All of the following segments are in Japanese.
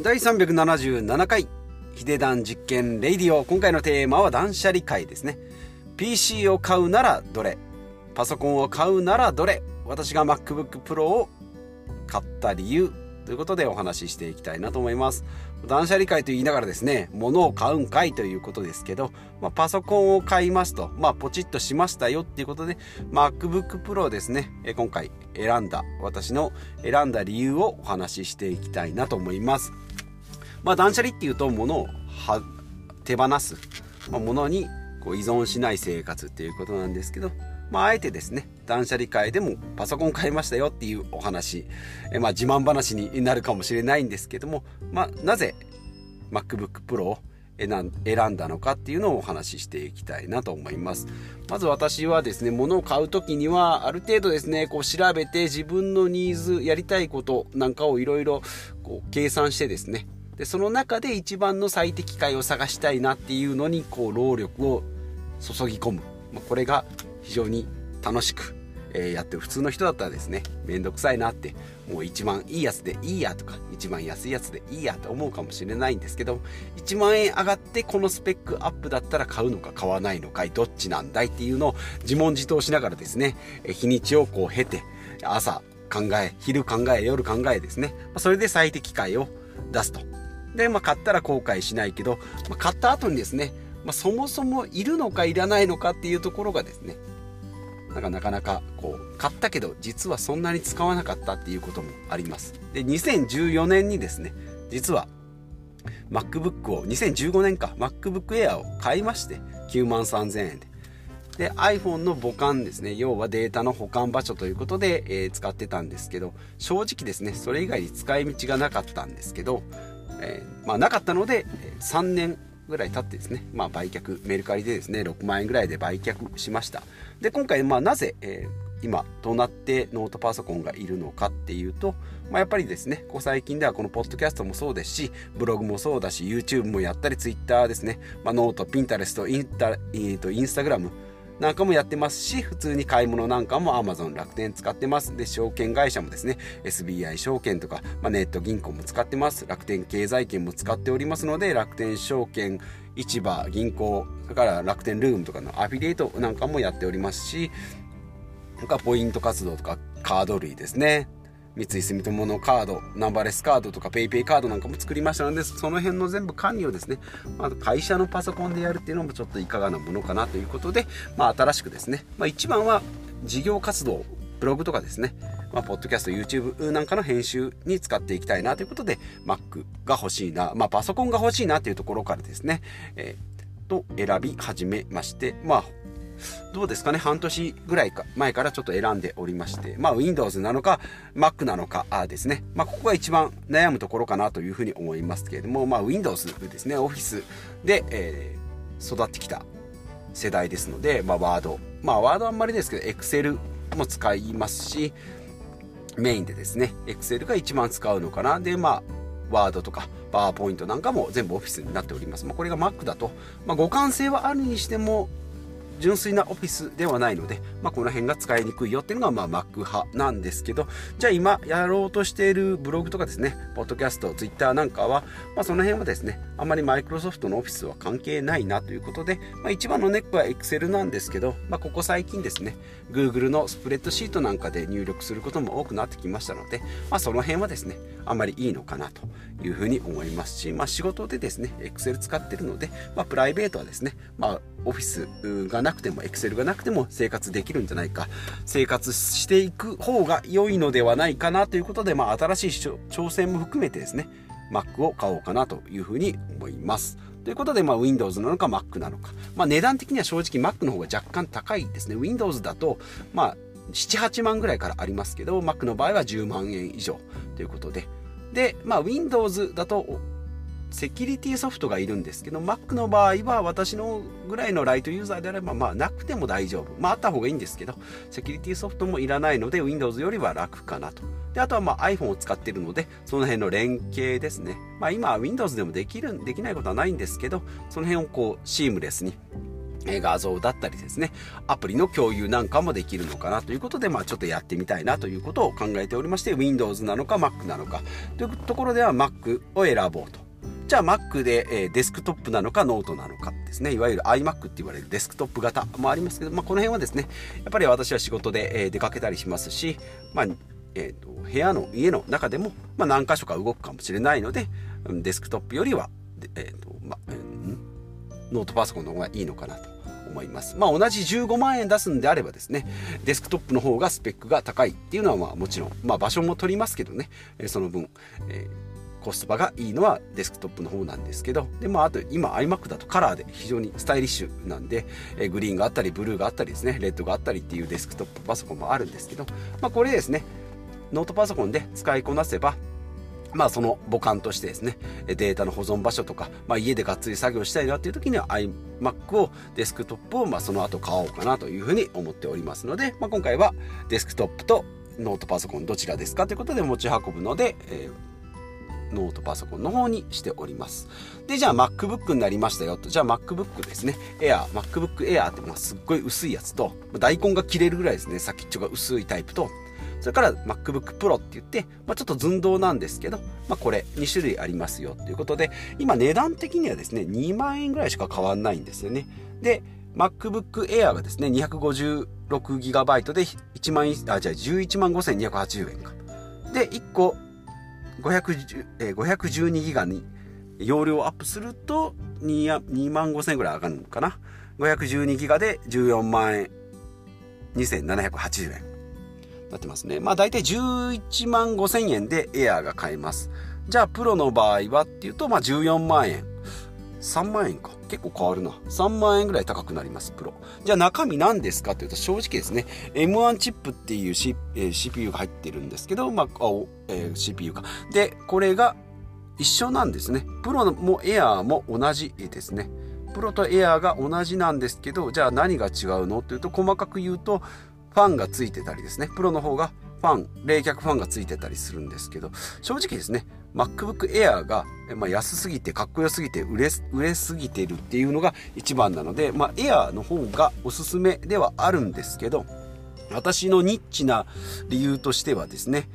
第377回ヒデダン実験レイディオ。今回のテーマは断捨離会ですね。PC を買うならどれパソコンを買うならどれ私が MacBook Pro を買った理由ということでお話ししていきたいなと思います。断捨離会と言いながらですね物を買うんかいということですけど、まあ、パソコンを買いますと、まあ、ポチッとしましたよっていうことで MacBook Pro ですね今回選んだ私の選んだ理由をお話ししていきたいなと思います。まあ断捨離っていうと物を手放す、まあ、物にこう依存しない生活っていうことなんですけどまあ、あえてですね、断捨離会でもパソコン買いましたよっていうお話、えまあ、自慢話になるかもしれないんですけども、まあ、なぜ MacBook Pro を選んだのかっていうのをお話ししていきたいなと思います。まず私はですね、物を買う時にはある程度ですね、こう調べて自分のニーズ、やりたいことなんかをいろいろ計算してですね、で、その中で一番の最適解を探したいなっていうのに、こう労力を注ぎ込む。まあ、これが非常に楽しく、えー、やってる普通の人だったらですね面倒くさいなってもう一番いいやつでいいやとか一番安いやつでいいやと思うかもしれないんですけど1万円上がってこのスペックアップだったら買うのか買わないのかいどっちなんだいっていうのを自問自答しながらですね日にちをこう経て朝考え昼考え夜考えですねそれで最適解を出すとで、まあ、買ったら後悔しないけど、まあ、買った後にですね、まあ、そもそもいるのかいらないのかっていうところがですねなんかなかなかこう買ったけど実はそんなに使わなかったっていうこともあります。で2014年にですね実は MacBook を2015年か MacBook Air を買いまして9万3000円で。で iPhone の母艦ですね要はデータの保管場所ということで、えー、使ってたんですけど正直ですねそれ以外に使い道がなかったんですけど、えー、まあ、なかったので3年ぐらい経ってですね、まあ、売却メルカリでですね6万円ぐらいで売却しました。で今回まあなぜ、えー、今どうなってノートパソコンがいるのかっていうと、まあ、やっぱりですねここ最近ではこのポッドキャストもそうですしブログもそうだし YouTube もやったり Twitter ですね、まあ、ノートピンタレストインタ、えー、とインスタグラムなんかもやってますし、普通に買い物なんかも Amazon 楽天使ってます。で、証券会社もですね、SBI 証券とか、まあ、ネット銀行も使ってます。楽天経済圏も使っておりますので、楽天証券、市場、銀行、それから楽天ルームとかのアフィリエイトなんかもやっておりますし、なんかポイント活動とかカード類ですね。三井住友のカード、ナンバーレスカードとか PayPay カードなんかも作りましたので、その辺の全部管理をですね、まあ、会社のパソコンでやるっていうのもちょっといかがなものかなということで、まあ、新しくですね、まあ、一番は事業活動、ブログとかですね、まあ、ポッドキャスト、YouTube なんかの編集に使っていきたいなということで、Mac が欲しいな、まあ、パソコンが欲しいなというところからですね、えー、と選び始めまして、まあ、どうですかね、半年ぐらいか前からちょっと選んでおりまして、まあ Windows なのか Mac なのかですね、まあここが一番悩むところかなというふうに思いますけれども、まあ Windows ですね、Office で、えー、育ってきた世代ですので、まあ Word、まあ Word あんまりですけど Excel も使いますし、メインでですね、Excel が一番使うのかな。で、まあ、ワードとかパワーポイントなんかも全部オフィスになっております。まあ、これが Mac だと、まあ、互換性はあるにしても、純粋なオフィスではないので、まあ、この辺が使いにくいよっていうのが、まあ、Mac 派なんですけど、じゃあ今やろうとしているブログとかですね、ポッドキャスト、Twitter なんかは、まあ、その辺はですね、あまり Microsoft のオフィスは関係ないなということで、まあ、一番のネックは Excel なんですけど、まあ、ここ最近ですね、Google のスプレッドシートなんかで入力することも多くなってきましたので、まあ、その辺はですね、あまりいいのかなというふうに思いますし、まあ、仕事でですね、Excel 使ってるので、まあ、プライベートはですね、まあ、オフィスがないなくても Excel がなくても生活できるんじゃないか。生活していく方が良いのではないかなということで、まあ、新しい挑戦も含めてですね Mac を買おうかなというふうに思います。ということで、まあ、Windows なのか Mac なのか、まあ、値段的には正直 Mac の方が若干高いですね。Windows だと、まあ、78万ぐらいからありますけど Mac の場合は10万円以上ということで。で、まあ、Windows だとセキュリティソフトがいるんですけど Mac の場合は私のぐらいのライトユーザーであればまあなくても大丈夫。まああった方がいいんですけどセキュリティソフトもいらないので Windows よりは楽かなと。であとはまあ iPhone を使っているのでその辺の連携ですね。まあ今は Windows でもできるできないことはないんですけどその辺をこうシームレスに画像だったりですね、アプリの共有なんかもできるのかなということで、まあちょっとやってみたいなということを考えておりまして、Windows なのか Mac なのか。というところでは Mac を選ぼうと。じゃあ Mac で、え、デスクトップなのかノートなのかですね、いわゆる iMac って言われるデスクトップ型もありますけど、まあこの辺はですね、やっぱり私は仕事で、え、出かけたりしますし、まあ、えーと、部屋の家の中でも、まあ、何箇所か動くかもしれないのでデスクトップよりは、えーとまあ、ノートパソコンの方がいいのかなと思います。まあ同じ15万円出すんであればですね、デスクトップの方がスペックが高いっていうのはまあもちろん、まあ場所も取りますけどね、その分、えー、コストがいいのはデスクトップの方なんですけど、で、まああと今 iMac だとカラーで非常にスタイリッシュなんで、えグリーンがあったりブルーがあったりですね、レッドがあったりっていうデスクトップパソコンもあるんですけど、まあこれですね、ノートパソコンで使いこなせば、まあその母艦としてですね、データの保存場所とか、まあ家でがっつり作業したいなっていう時には iMac をデスクトップをまあその後買おうかなというふうに思っておりますので、まあ今回はデスクトップとノートパソコンどちらですかということで持ち運ぶので、えー、ノートパソコンの方にしております。で、じゃあ MacBook になりましたよと。じゃあ MacBook ですね。Air、MacBook Air ってまあすっごい薄いやつと、大根が切れるぐらいですね。先っちょが薄いタイプと、それから MacBook Pro って言って、まあ、ちょっと寸胴なんですけど、まあ、これ2種類ありますよということで、今値段的にはですね、2万円ぐらいしか変わんないんですよね。で、MacBook Air がですね、256GB で1万、あ、じゃあ11万5280円か。で、1個510、えー、512ギガに容量アップすると2、2万5000円ぐらい上がるのかな。512ギガで14万円2780円。なってますね。まあ大体11万5千円でエアーが買えます。じゃあプロの場合はっていうと、まあ14万円。3万円か。結構変わるな。3万円ぐらい高くなります、プロ。じゃあ中身何ですかというと、正直ですね、M1 チップっていう、C えー、CPU が入ってるんですけど、まあ、えー、CPU か。で、これが一緒なんですね。プロもエアーも同じですね。プロとエアーが同じなんですけど、じゃあ何が違うのっていうと、細かく言うと、ファンがついてたりですね、プロの方がファン、冷却ファンがついてたりするんですけど、正直ですね、MacBook Air が、まあ、安すぎてかっこよすぎて売れ売れすぎてるっていうのが一番なので、まあ、Air の方がおすすめではあるんですけど、私のニッチな理由としてはですね、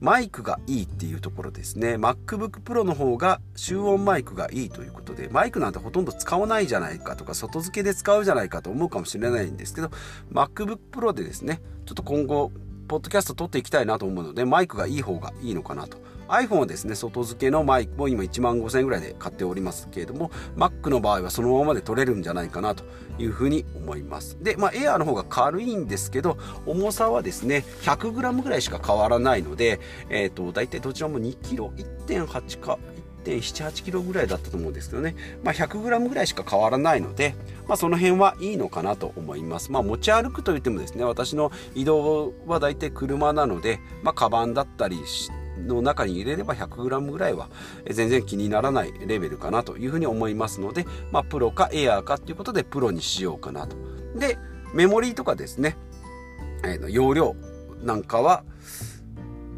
マイクがいいっていうところですね。MacBook Pro の方が集音マイクがいいということで、マイクなんてほとんど使わないじゃないかとか、外付けで使うじゃないかと思うかもしれないんですけど、MacBook Pro でですね、ちょっと今後、ポッドキャスト撮っていきたいなと思うので、マイクがいい方がいいのかなと。iPhone はですね、外付けのマイクも今1万5000円ぐらいで買っておりますけれども、Mac の場合はそのままで撮れるんじゃないかなというふうに思います。で、まあ Air の方が軽いんですけど、重さはですね、100g ぐらいしか変わらないので、え、ー、と、大体どちらも 2kg、1.8か、1.78キロぐらいだったと思うんですけどね、まあ、100g ぐらいしか変わらないので、まあ、その辺はいいのかなと思います。まあ、持ち歩くといってもですね、私の移動は大体車なので、まあ、カバンだったりしての中に入れれば 100g ぐらいは全然気にならないレベルかなというふうに思いますので、まあ、プロかエアーかっていうことでプロにしようかなと。で、メモリーとかですね、えー、容量なんかは、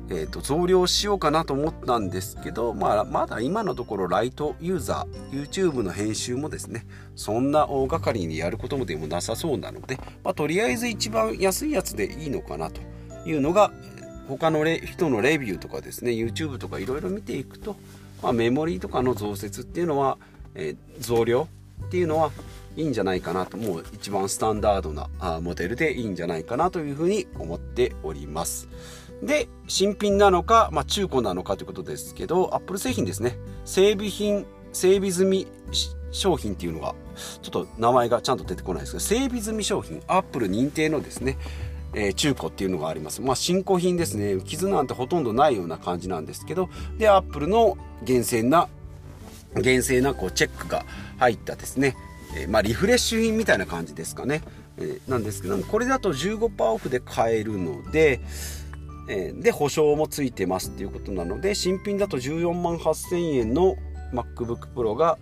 えーと、増量しようかなと思ったんですけど、まあ、まだ今のところライトユーザー YouTube の編集もですねそんな大掛かりにやることもでもなさそうなので、まあ、とりあえず一番安いやつでいいのかなというのが他の人のレビューとかですね YouTube とかいろいろ見ていくと、まあ、メモリーとかの増設っていうのは、えー、増量っていうのはいいんじゃないかなともう一番スタンダードなモデルでいいんじゃないかなというふうに思っております。で、新品なのか、まあ、中古なのかということですけど、Apple 製品ですね。整備品、整備済み商品っていうのが、ちょっと名前がちゃんと出てこないですけど、整備済み商品、Apple 認定のですね、えー、中古っていうのがあります。まあ、新古品ですね。傷なんてほとんどないような感じなんですけど、で、Apple の厳正な、厳正なこうチェックが入ったですね、えー、まあ、リフレッシュ品みたいな感じですかね。えー、なんですけども、これだと15%オフで買えるので、えで保証もついてますっていうことなので新品だと14万8000円の MacBook Pro が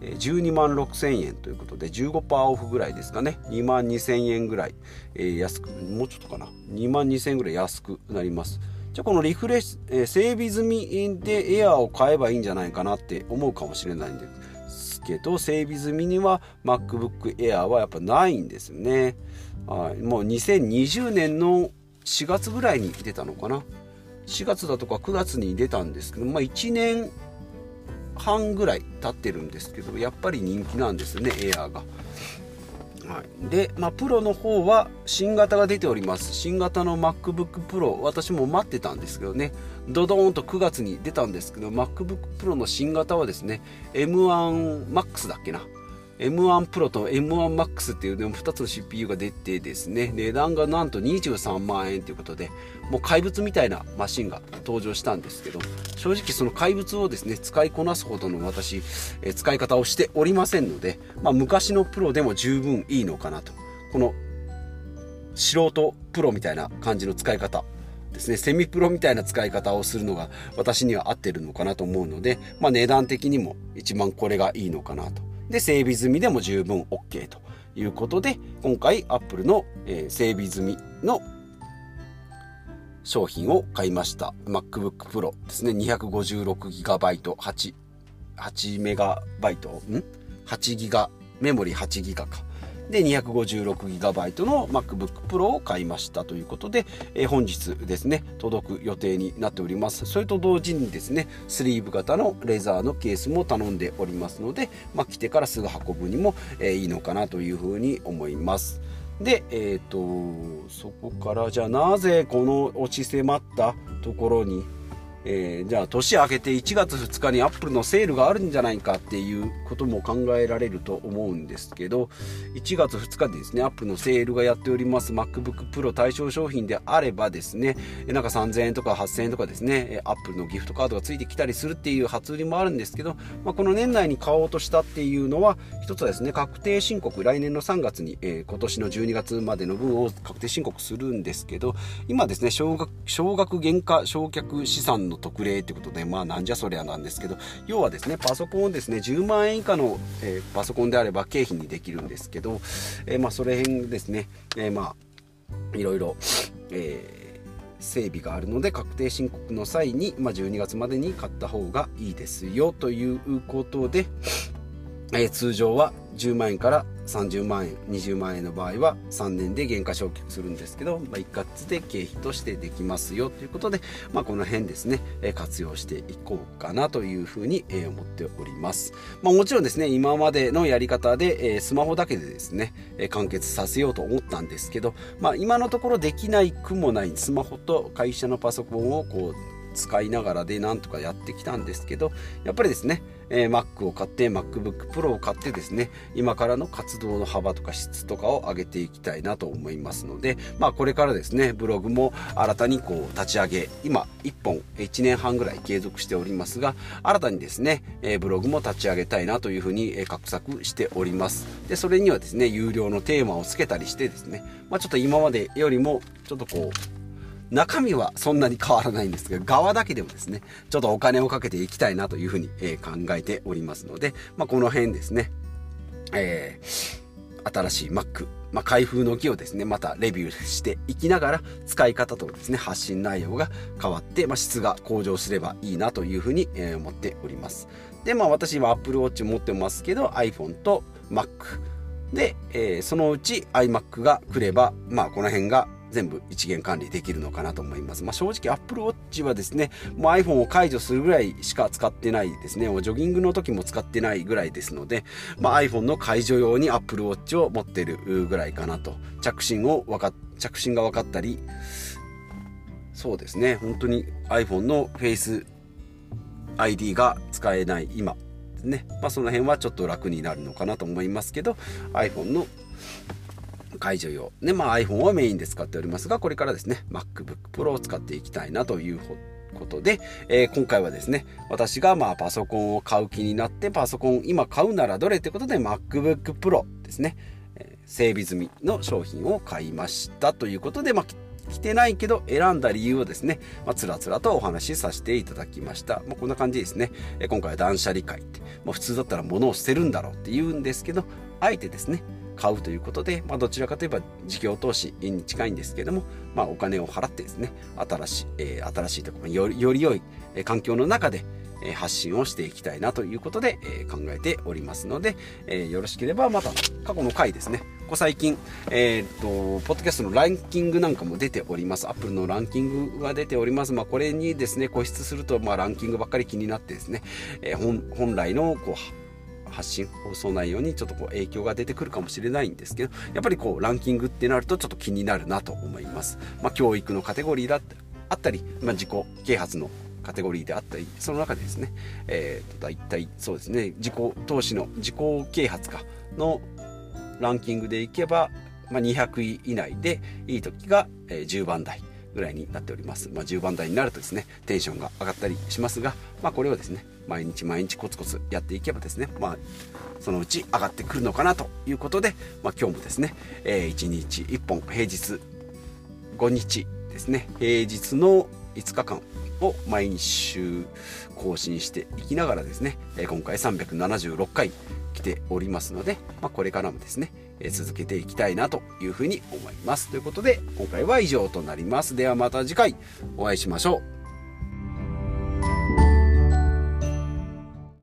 12万6000円ということで15%オフぐらいですかね。2万2000円ぐらい、え、安くもうちょっとかな。2万2000円ぐらい安くなります。じゃあこのリフレッシュ、え、整備済みでエアーを買えばいいんじゃないかなって思うかもしれないんですけど整備済みには MacBook Air はやっぱないんですよね、はい、もう2020年の4月ぐらいに出たのかな。4月だとか9月に出たんですけど、まあ、1年半ぐらい経ってるんですけどやっぱり人気なんですねエアーが。はい、で、まあ、プロの方は新型が出ております。新型の MacBook Pro 私も待ってたんですけどね。ドドーンと9月に出たんですけど MacBook Pro の新型はですね M1Max だっけな。M1 Pro と M1 Max っていう2つの CPU が出てですね値段がなんと23万円ということでもう怪物みたいなマシンが登場したんですけど正直その怪物をですね使いこなすほどの私、え使い方をしておりませんので、まあ、昔のプロでも十分いいのかなと。この素人プロみたいな感じの使い方ですね。セミプロみたいな使い方をするのが私には合ってるのかなと思うので、まあ、値段的にも一番これがいいのかなと。で整備済みでも十分 OK ということで今回 Apple の、えー、整備済みの商品を買いました。MacBook Pro ですね。256GB8 8メガバイト？ん？8ギガメモリ8ギガか。で 256GB の MacBook Pro を買いましたということで、えー、本日ですね届く予定になっております。それと同時にですねスリーブ型のレザーのケースも頼んでおりますので、まあ、来てからすぐ運ぶにも、えー、いいのかなというふうに思います。で、えっ、ー、とそこからじゃあなぜこの落ち迫ったところにえー、じゃあ年明けて1月2日にアップルのセールがあるんじゃないかっていうことも考えられると思うんですけど1月2日でですねアップルのセールがやっております MacBook Pro 対象商品であればですねなんか3000円とか8000円とかですねアップルのギフトカードがついてきたりするっていう初売りもあるんですけど、まあ、この年内に買おうとしたっていうのは一つはですね確定申告来年の3月に、えー、今年の12月までの分を確定申告するんですけど今ですね少額少額原価償却資産のの特例ということで、まあなんじゃそりゃなんですけど、要はですね、パソコンをですね、10万円以下の、えー、パソコンであれば経費にできるんですけど、えー、まあそれ辺ですね、えー、まあ、いろいろ、え整備があるので確定申告の際に、まあ、12月までに買った方がいいですよということで、え通常は10万円から30万円20万円の場合は3年で減価償却するんですけど、まあ、一括で経費としてできますよということで、まあ、この辺ですね、え活用していこうかなというふうに、え思っております、まあ、もちろんですね今までのやり方で、えスマホだけでですね、え完結させようと思ったんですけど、まあ、今のところできないくもないスマホと会社のパソコンをこう使いながらでなんとかやってきたんですけどやっぱりですねえー、Mac を買って MacBook Pro を買ってですね今からの活動の幅とか質とかを上げていきたいなと思いますのでまあこれからですねブログも新たにこう立ち上げ今1本1年半ぐらい継続しておりますが新たにですね、えー、ブログも立ち上げたいなというふうに、え、画策しております。でそれにはですね有料のテーマをつけたりしてですねまあちょっと今までよりもちょっとこう中身はそんなに変わらないんですが、側だけでもですね、ちょっとお金をかけていきたいなというふうに、え考えておりますので、まあ、この辺ですね、えー、新しい Mac、まあ、開封の儀をですね、またレビューしていきながら、使い方とですね、発信内容が変わって、まあ、質が向上すればいいなというふうに、え思っております。で、まあ私は Apple Watch 持ってますけど、iPhone と Mac。で、えー、そのうち iMac が来れば、まあこの辺が全部一元管理できるのかなと思います。まあ、正直 Apple Watch はですね、もう iPhone を解除するぐらいしか使ってないですね。もうジョギングの時も使ってないぐらいですので、まあ、iPhone の解除用に Apple Watch を持ってるぐらいかなと。着信を分か着信が分かったり、そうですね、本当に iPhone の Face ID が使えない今ね。まあ、その辺はちょっと楽になるのかなと思いますけど、iPhone の解除用。ね、まあ iPhone をメインで使っておりますが、これからですね、MacBook Pro を使っていきたいなということで、えー、今回はですね、私がまあパソコンを買う気になって、パソコン今買うならどれってことで MacBook Pro ですね、えー、整備済みの商品を買いましたということで、まあ来てないけど選んだ理由をですね、まあ、つらつらとお話しさせていただきました。まあ、こんな感じですね。え今回は断捨離会って、まあ、普通だったら物を捨てるんだろうって言うんですけど、あえてですね、買うということで、まあ、どちらかといえば事業投資に近いんですけども、まあ、お金を払ってですね新しい、えー、新しいところよりより良い環境の中で発信をしていきたいなということで、え考えておりますので、えよろしければまた過去の回ですねここ最近、えー、っと、ポッドキャストのランキングなんかも出ております。アップルのランキングが出ております。まあ、これにですね、固執すると、まあ、ランキングばっかり気になってですね、えー、本本来の、こう、発信放送内容にちょっとこう影響が出てくるかもしれないんですけどやっぱりこうランキングってなるとちょっと気になるなと思います、まあ、教育のカテゴリーだあったり、まあ、自己啓発のカテゴリーであったりその中でですね、えー、と大体そうですね自己投資の自己啓発かのランキングでいけば、まあ、200位以内でいい時が、え10番台。ぐらいになっております、まあ、10番台になるとですねテンションが上がったりしますが、まあ、これをですね毎日毎日コツコツやっていけばですね、まあ、そのうち上がってくるのかなということで、まあ、今日もですね、えー、1日1本平日5日ですね平日の5日間を毎週更新していきながらですね今回376回来ておりますので、まあ、これからもですね続けていきたいなというふうに思います。ということで今回は以上となります。ではまた次回お会いしましょう。